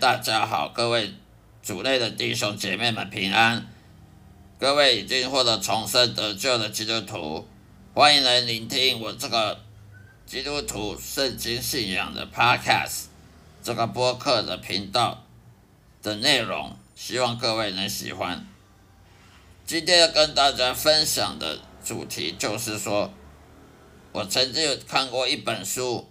大家好，各位主内的弟兄姐妹们平安，各位已经获得重生得救的基督徒，欢迎来聆听我这个基督徒圣经信仰的 Podcast 这个播客的频道的内容，希望各位能喜欢。今天要跟大家分享的主题就是说，我曾经有看过一本书，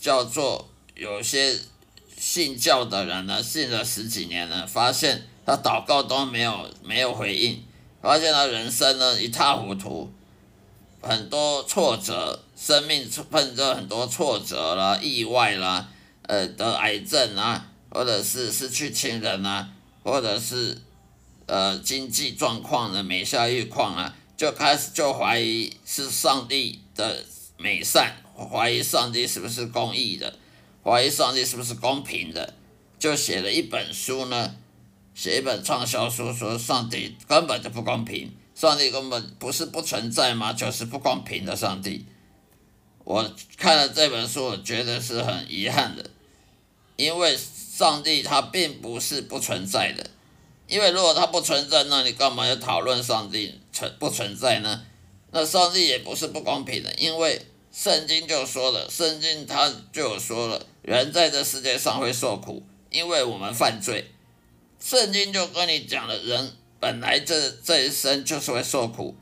叫做有些。信教的人呢，信了十几年了，发现他祷告都没有没有回应，发现他人生呢一塌糊涂，很多挫折，生命碰着很多挫折啦、意外啦，呃得癌症啊，或者是失去亲人啊，或者是呃经济状况的每下愈况啊，就开始就怀疑是上帝的美善，怀疑上帝是不是公义的。怀疑上帝是不是公平的，就写了一本书呢？写一本畅销书，说上帝根本就不公平，上帝根本不是不存在吗？就是不公平的上帝。我看了这本书，我觉得是很遗憾的，因为上帝他并不是不存在的，因为如果他不存在，那你干嘛要讨论上帝存不存在呢？那上帝也不是不公平的，因为。圣经就说了，圣经他就说了，人在这世界上会受苦，因为我们犯罪。圣经就跟你讲了，人本来这这一生就是会受苦，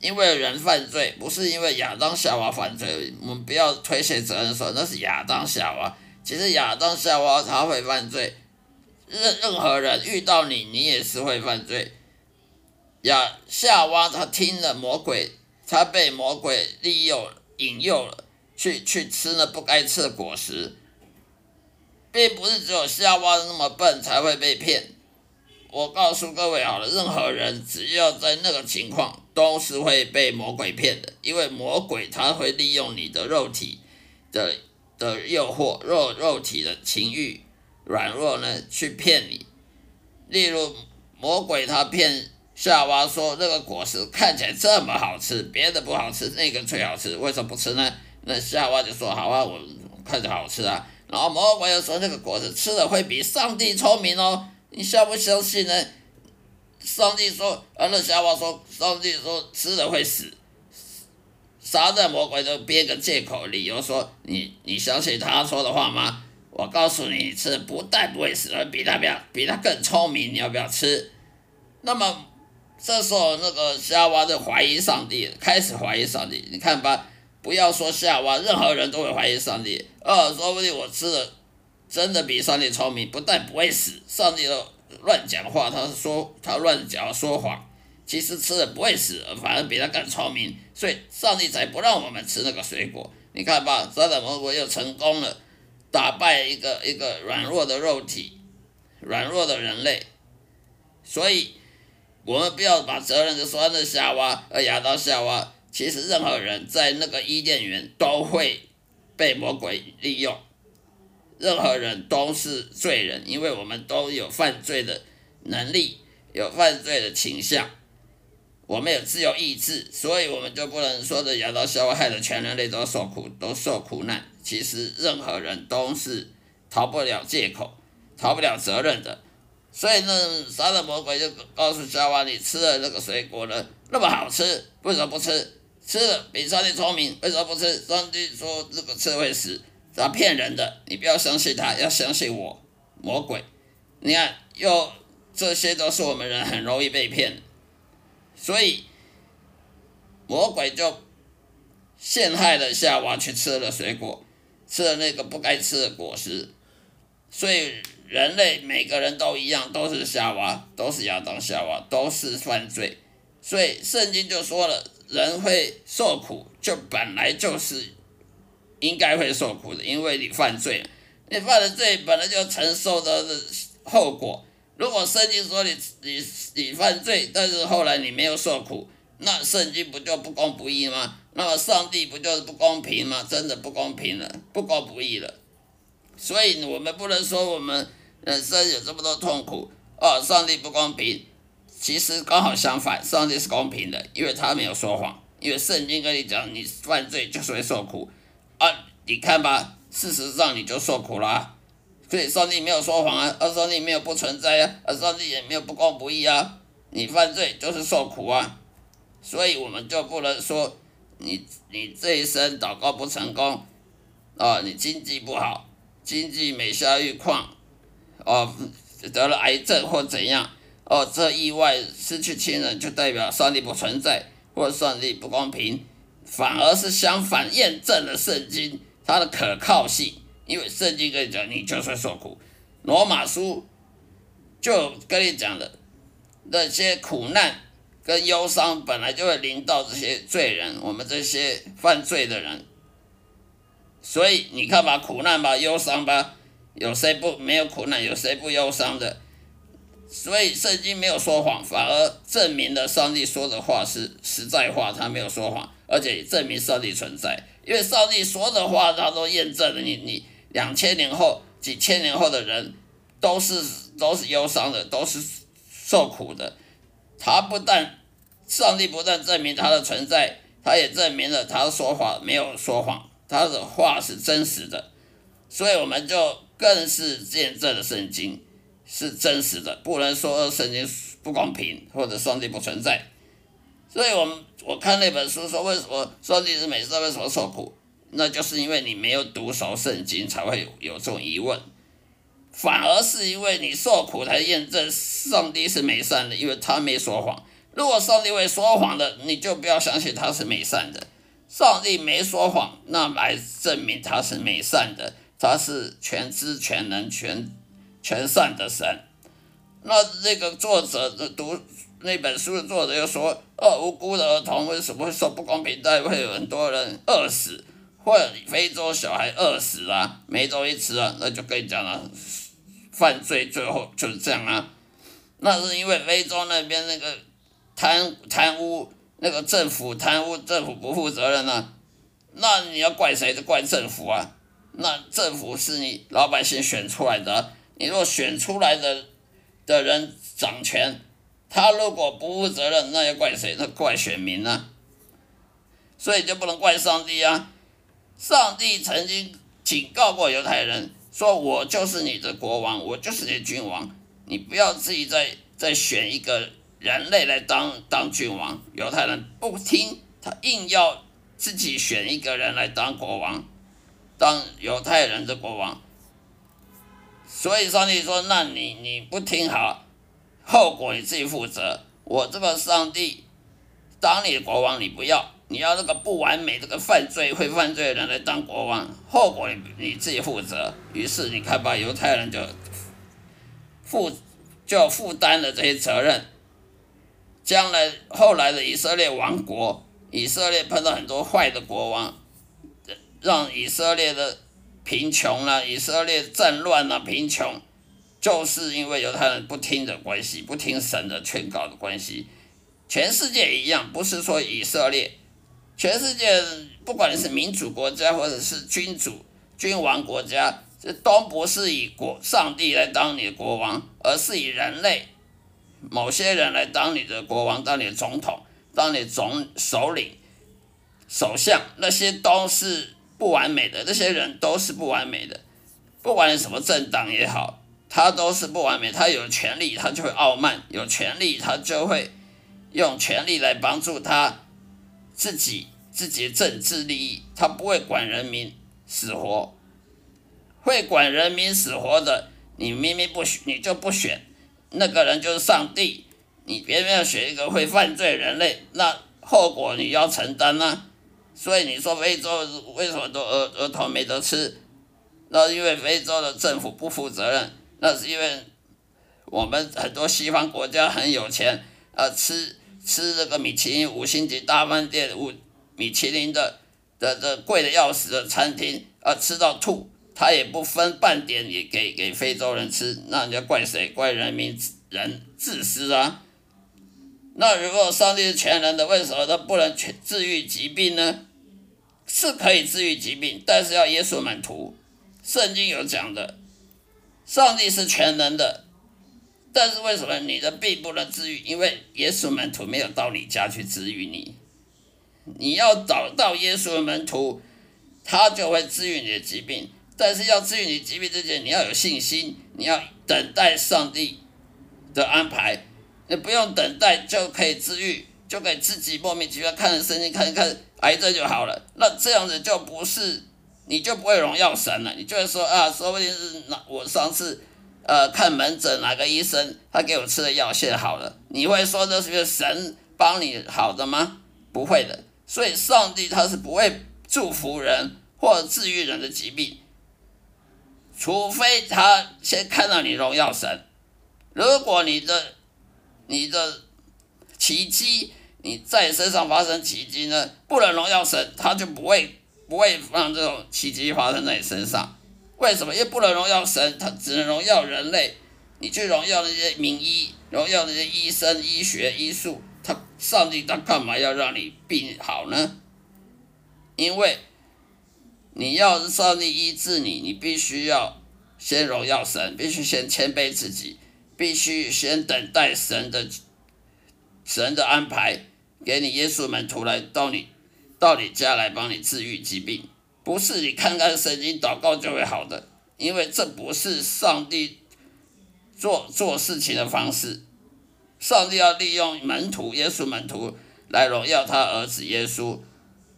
因为人犯罪，不是因为亚当夏娃犯罪，我们不要推卸责任说那是亚当夏娃，其实亚当夏娃他会犯罪，任任何人遇到你，你也是会犯罪。亚夏娃他听了魔鬼。他被魔鬼利用、引诱了，去去吃那不该吃的果实，并不是只有夏娃那么笨才会被骗。我告诉各位好了，任何人只要在那个情况，都是会被魔鬼骗的，因为魔鬼他会利用你的肉体的的诱惑、肉肉体的情欲软弱呢，去骗你。例如，魔鬼他骗。夏娃说：“那个果实看起来这么好吃，别的不好吃，那个最好吃，为什么不吃呢？”那夏娃就说：“好啊，我看着好吃啊。”然后魔鬼又说：“那个果子吃了会比上帝聪明哦，你相不相信呢？”上帝说：“啊，那夏娃说，上帝说吃了会死。”撒旦魔鬼都编个借口理由说：“你你相信他说的话吗？”我告诉你，吃不但不会死，而比他不要比他更聪明，你要不要吃？那么。这时候，那个夏娃就怀疑上帝，开始怀疑上帝。你看吧，不要说夏娃，任何人都会怀疑上帝。呃，说不定我吃的真的比上帝聪明，不但不会死，上帝都乱讲话，他说他乱讲说谎，其实吃的不会死，反而比他更聪明，所以上帝才不让我们吃那个水果。你看吧，撒旦魔鬼又成功了，打败一个一个软弱的肉体，软弱的人类，所以。我们不要把责任就说那夏娃，呃，亚当夏娃，其实任何人在那个伊甸园都会被魔鬼利用，任何人都是罪人，因为我们都有犯罪的能力，有犯罪的倾向，我们有自由意志，所以我们就不能说的亚当夏娃害得全人类都受苦，都受苦难。其实任何人都是逃不了借口，逃不了责任的。所以呢，杀了魔鬼就告诉夏娃：“你吃了那个水果呢，那么好吃，为什么不吃？吃了比上帝聪明，为什么不吃？上帝说这个吃会死，他骗人的，你不要相信他，要相信我，魔鬼。你看，又这些都是我们人很容易被骗，所以魔鬼就陷害了夏娃去吃了水果，吃了那个不该吃的果实，所以。”人类每个人都一样，都是夏娃，都是亚当夏娃，都是犯罪，所以圣经就说了，人会受苦，就本来就是应该会受苦的，因为你犯罪，你犯了罪，本来就承受的后果。如果圣经说你你你犯罪，但是后来你没有受苦，那圣经不就不公不义吗？那么上帝不就是不公平吗？真的不公平了，不公不义了。所以我们不能说我们。人生有这么多痛苦。哦，上帝不公平，其实刚好相反，上帝是公平的，因为他没有说谎，因为圣经跟你讲，你犯罪就是会受苦，啊，你看吧，事实上你就受苦了，所以上帝没有说谎啊，而上帝没有不存在啊，而上帝也没有不公不义啊。你犯罪就是受苦啊，所以我们就不能说你你这一生祷告不成功啊，你经济不好，经济每下愈况，哦，得了癌症或怎样，哦，这意外失去亲人就代表上帝不存在或上帝不公平，反而是相反验证了圣经它的可靠性，因为圣经跟你讲你就是受苦，罗马书就跟你讲了。那些苦难跟忧伤本来就会临到这些罪人，我们这些犯罪的人。所以你看吧，苦难吧，忧伤吧，有谁不没有苦难？有谁不忧伤的？所以圣经没有说谎，反而证明了上帝说的话是实在话，他没有说谎，而且证明上帝存在。因为上帝说的话，他都验证了。你你两千年后、几千年后的人，都是都是忧伤的，都是。受苦的，他不但上帝不但证明他的存在，他也证明了他说话没有说谎，他的话是真实的，所以我们就更是见证了圣经是真实的，不能说圣经不公平或者上帝不存在。所以，我们我看那本书说，为什么上帝是美色，为什么受苦？那就是因为你没有读熟圣经，才会有有这种疑问。反而是因为你受苦才验证上帝是美善的，因为他没说谎。如果上帝会说谎的，你就不要相信他是美善的。上帝没说谎，那来证明他是美善的，他是全知全能全全善的神。那这个作者的读那本书的作者又说：“哦，无辜的儿童为什么会受不公平待遇？会有很多人饿死，或者非洲小孩饿死啊，没东西吃啊，那就跟你讲了。”犯罪最后就是这样啊，那是因为非洲那边那个贪贪污，那个政府贪污，政府不负责任啊，那你要怪谁？就怪政府啊。那政府是你老百姓选出来的，你若选出来的的人掌权，他如果不负责任，那要怪谁？那怪选民啊。所以就不能怪上帝啊。上帝曾经警告过犹太人。说我就是你的国王，我就是你的君王，你不要自己再再选一个人类来当当君王。犹太人不听，他硬要自己选一个人来当国王，当犹太人的国王。所以上帝说：“那你你不听好，后果你自己负责。我这个上帝当你的国王，你不要。”你要那个不完美、这个犯罪会犯罪的人来当国王，后果你你自己负责。于是你看吧，犹太人就负就负担了这些责任。将来后来的以色列王国，以色列碰到很多坏的国王，让以色列的贫穷了，以色列战乱了，贫穷，就是因为犹太人不听的关系，不听神的劝告的关系。全世界一样，不是说以色列。全世界不管是民主国家或者是君主、君王国家，这都不是以国上帝来当你的国王，而是以人类某些人来当你的国王、当你的总统、当你总首领、首相，那些都是不完美的，那些人都是不完美的。不管你什么政党也好，他都是不完美。他有权利，他就会傲慢；有权利，他就会用权力来帮助他。自己自己的政治利益，他不会管人民死活，会管人民死活的，你明明不选，你就不选，那个人就是上帝，你偏偏要选一个会犯罪人类，那后果你要承担呢？所以你说非洲为什么都儿儿童没得吃？那因为非洲的政府不负责任，那是因为我们很多西方国家很有钱，啊吃。吃这个米其林五星级大饭店五米其林的的的贵的要死的餐厅啊，吃到吐，他也不分半点也给给非洲人吃，那人家怪谁？怪人民人自私啊！那如果上帝是全能的，为什么他不能全治愈疾病呢？是可以治愈疾病，但是要耶稣满徒。圣经有讲的，上帝是全能的。但是为什么你的病不能治愈？因为耶稣门徒没有到你家去治愈你。你要找到耶稣的门徒，他就会治愈你的疾病。但是要治愈你疾病之前，你要有信心，你要等待上帝的安排。你不用等待就可以治愈，就可以自己莫名其妙看着圣经看一看癌症就好了。那这样子就不是，你就不会荣耀神了。你就会说啊，说不定是那我上次呃看门诊哪个医生他给我吃的药现在好了。你会说这是神帮你好的吗？不会的。所以上帝他是不会祝福人或治愈人的疾病。除非他先看到你荣耀神，如果你的你的奇迹你在身上发生奇迹呢，不能荣耀神，他就不会不会让这种奇迹发生在你身上。为什么？因为不能荣耀神，他只能荣耀人类。你去荣耀那些名医，荣耀那些医生、医学、医术，他上帝他干嘛要让你病好呢？因为。你要上帝医治你，你必须要先荣耀神，必须先谦卑自己，必须先等待神的神的安排，给你耶稣门徒来到你到你家来帮你治愈疾病，不是你看看圣经祷告就会好的，因为这不是上帝做做事情的方式。上帝要利用门徒耶稣门徒来荣耀他儿子耶稣。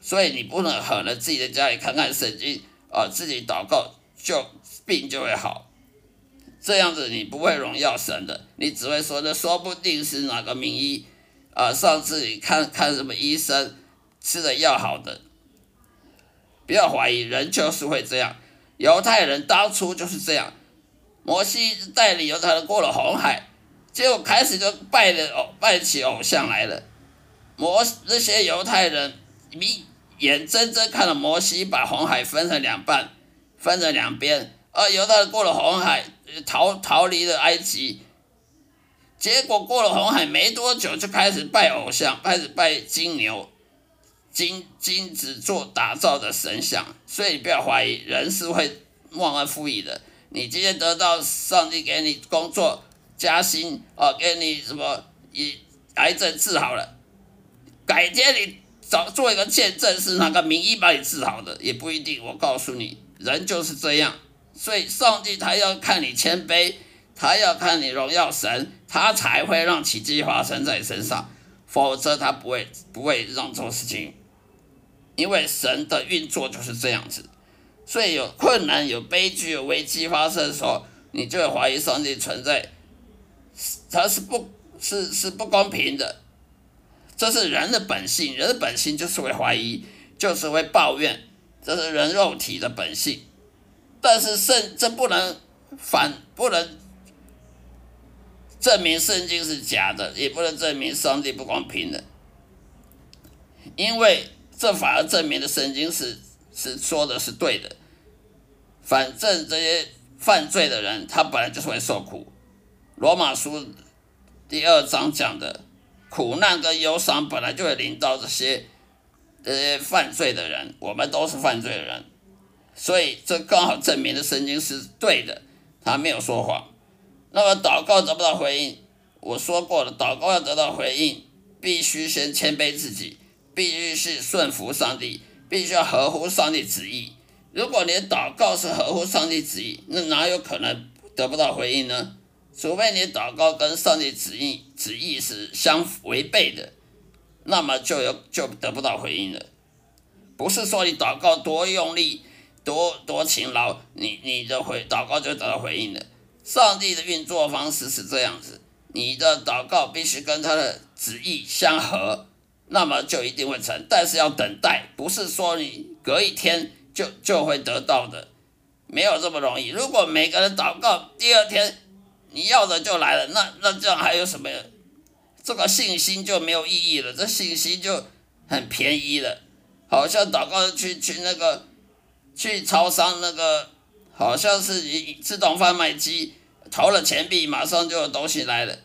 所以你不能狠了自己的家里看看圣经啊，自己祷告就病就会好，这样子你不会荣耀神的，你只会说那说不定是哪个名医啊，上次你看看什么医生吃的药好的，不要怀疑，人就是会这样，犹太人当初就是这样，摩西带领犹太人过了红海，结果开始就拜了偶拜起偶像来了，摩那些犹太人你。眼睁睁看着摩西把红海分成两半，分成两边，而犹太人过了红海，逃逃离了埃及。结果过了红海没多久，就开始拜偶像，开始拜金牛、金金子做打造的神像。所以你不要怀疑，人是会忘恩负义的。你今天得到上帝给你工作加薪，啊，给你什么以癌症治好了，改天你。找做一个见证，是哪个名医把你治好的，也不一定。我告诉你，人就是这样。所以上帝他要看你谦卑，他要看你荣耀神，他才会让奇迹发生在身上，否则他不会不会让这种事情。因为神的运作就是这样子，所以有困难、有悲剧、有危机发生的时候，你就会怀疑上帝存在，他是不，是是不公平的。这是人的本性，人的本性就是会怀疑，就是会抱怨，这是人肉体的本性。但是圣这不能反，不能证明圣经是假的，也不能证明上帝不公平的，因为这反而证明了圣经是是说的是对的。反正这些犯罪的人，他本来就是会受苦。罗马书第二章讲的。苦难跟忧伤本来就会临到这些，呃，犯罪的人，我们都是犯罪的人，所以这刚好证明了圣经是对的，他没有说谎。那么祷告得不到回应，我说过了，祷告要得到回应，必须先谦卑自己，必须是顺服上帝，必须要合乎上帝旨意。如果你祷告是合乎上帝旨意，那哪有可能得不到回应呢？除非你祷告跟上帝旨意旨意是相违背的，那么就有就得不到回应了。不是说你祷告多用力、多多勤劳，你你的回祷告就得到回应了。上帝的运作方式是这样子，你的祷告必须跟他的旨意相合，那么就一定会成。但是要等待，不是说你隔一天就就会得到的，没有这么容易。如果每个人祷告第二天，你要的就来了，那那这样还有什么？这个信心就没有意义了，这信心就很便宜了，好像祷告去去那个去超商那个，好像是自动贩卖机投了钱币，马上就有东西来了，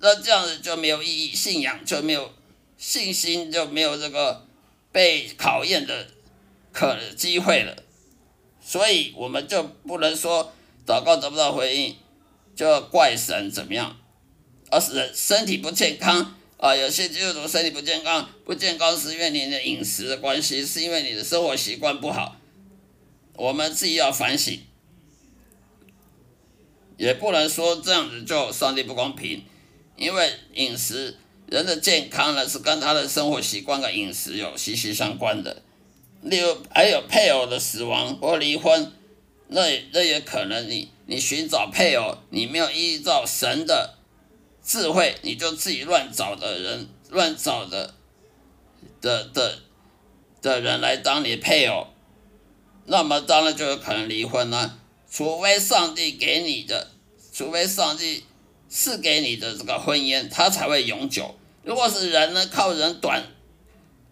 那这样子就没有意义，信仰就没有信心就没有这个被考验的可机会了，所以我们就不能说祷告得不到回应。就要怪神怎么样？而是身体不健康啊！有些基督徒身体不健康，不健康是因为你的饮食的关系，是因为你的生活习惯不好。我们自己要反省，也不能说这样子就上帝不公平，因为饮食人的健康呢是跟他的生活习惯跟饮食有息息相关的。例如还有配偶的死亡或离婚，那那也可能你你寻找配偶，你没有依照神的智慧，你就自己乱找的人，乱找的的的的人来当你配偶，那么当然就有可能离婚了。除非上帝给你的，除非上帝赐给你的这个婚姻，它才会永久。如果是人呢，靠人短。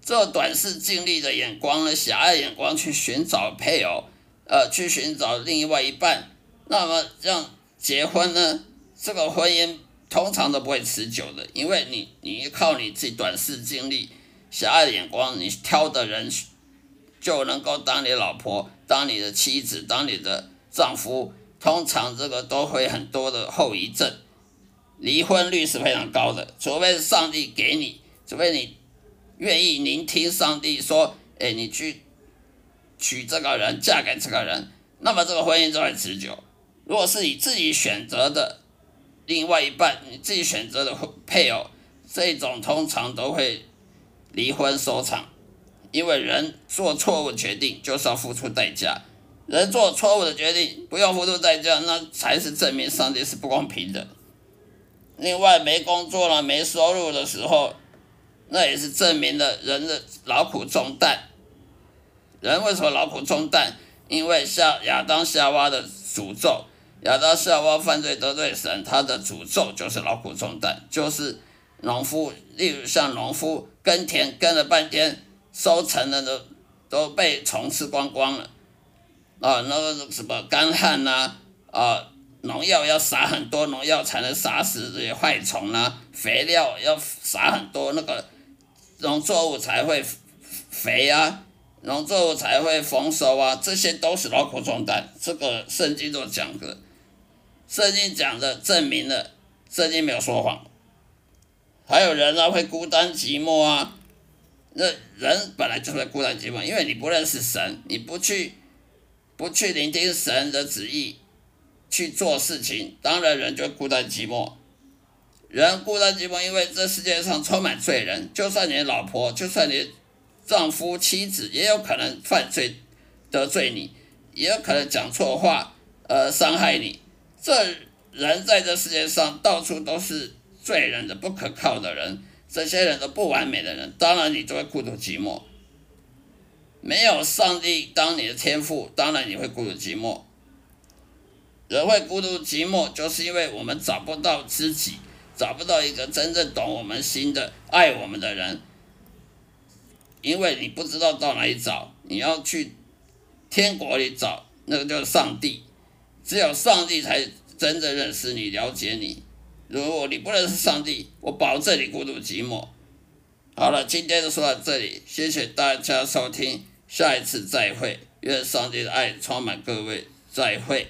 这短视、尽力的眼光呢，狭隘眼光去寻找配偶，呃，去寻找另外一半，那么这样结婚呢，这个婚姻通常都不会持久的，因为你你靠你自己短视、尽力、狭隘的眼光，你挑的人就能够当你老婆、当你的妻子、当你的丈夫，通常这个都会很多的后遗症，离婚率是非常高的，除非是上帝给你，除非你。愿意聆听上帝说：“哎，你去娶这个人，嫁给这个人，那么这个婚姻就会持久。如果是你自己选择的另外一半，你自己选择的配偶，这种通常都会离婚收场。因为人做错误决定就是要付出代价，人做错误的决定不用付出代价，那才是证明上帝是不公平的。另外，没工作了、没收入的时候。”那也是证明了人的劳苦重担。人为什么劳苦重担？因为夏亚当夏娃的诅咒，亚当夏娃犯罪得罪神，他的诅咒就是劳苦重担，就是农夫，例如像农夫耕田耕了半天，收成了都都被虫吃光光了，啊，那个什么干旱呐，啊，农药要撒很多农药才能杀死这些害虫啊，肥料要撒很多那个。农作物才会肥啊，农作物才会丰收啊，这些都是劳苦重担。这个圣经都讲的，圣经讲的证明了，圣经没有说谎。还有人啊会孤单寂寞啊，那人本来就会孤单寂寞，因为你不认识神，你不去不去聆听神的旨意去做事情，当然人就孤单寂寞。人孤单寂寞，因为这世界上充满罪人。就算你老婆，就算你丈夫、妻子，也有可能犯罪得罪你，也有可能讲错话，呃，伤害你。这人在这世界上到处都是罪人的、不可靠的人，这些人都不完美的人，当然你就会孤独寂寞。没有上帝当你的天赋，当然你会孤独寂寞。人会孤独寂寞，就是因为我们找不到知己。找不到一个真正懂我们心的、爱我们的人，因为你不知道到哪里找，你要去天国里找，那个叫上帝，只有上帝才真正认识你、了解你。如果你不认识上帝，我保证你孤独寂寞。好了，今天就说到这里，谢谢大家收听，下一次再会，愿上帝的爱充满各位，再会。